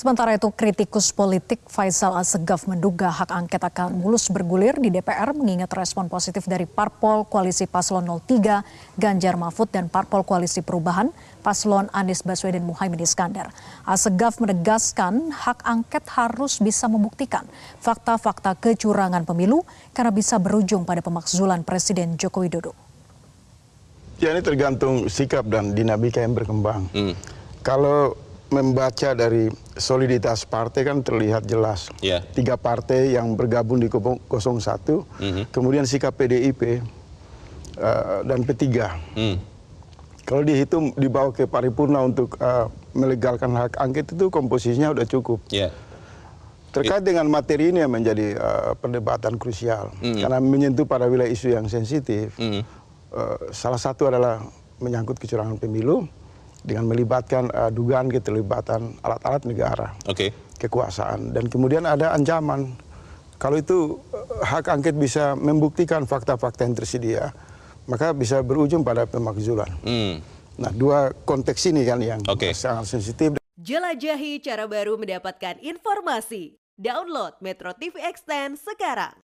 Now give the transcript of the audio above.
Sementara itu kritikus politik Faisal Asegaf menduga hak angket akan mulus bergulir di DPR mengingat respon positif dari Parpol Koalisi Paslon 03 Ganjar Mahfud dan Parpol Koalisi Perubahan Paslon Anies Baswedan Muhaimin Iskandar. Asegaf menegaskan hak angket harus bisa membuktikan fakta-fakta kecurangan pemilu karena bisa berujung pada pemakzulan Presiden Joko Widodo. Ya ini tergantung sikap dan dinamika yang berkembang. Hmm. Kalau membaca dari soliditas partai kan terlihat jelas. Ya. Tiga partai yang bergabung di 01, Mhm. kemudian sikap PDIP uh, dan P3. Hmm. Kalau dihitung dibawa ke paripurna untuk uh, melegalkan hak angket itu komposisinya udah cukup. Ya. Terkait dengan materi ini yang menjadi uh, perdebatan krusial Mhm. karena menyentuh pada wilayah isu yang sensitif. Hmm. Uh, salah satu adalah menyangkut kecurangan pemilu dengan melibatkan uh, dugaan keterlibatan alat-alat negara, Oke. kekuasaan, dan kemudian ada ancaman kalau itu uh, hak angket bisa membuktikan fakta-fakta yang tersedia, maka bisa berujung pada pemakzulan. Hmm. Nah, dua konteks ini kan yang sangat sensitif. Jelajahi cara baru mendapatkan informasi. Download Metro TV Extend sekarang.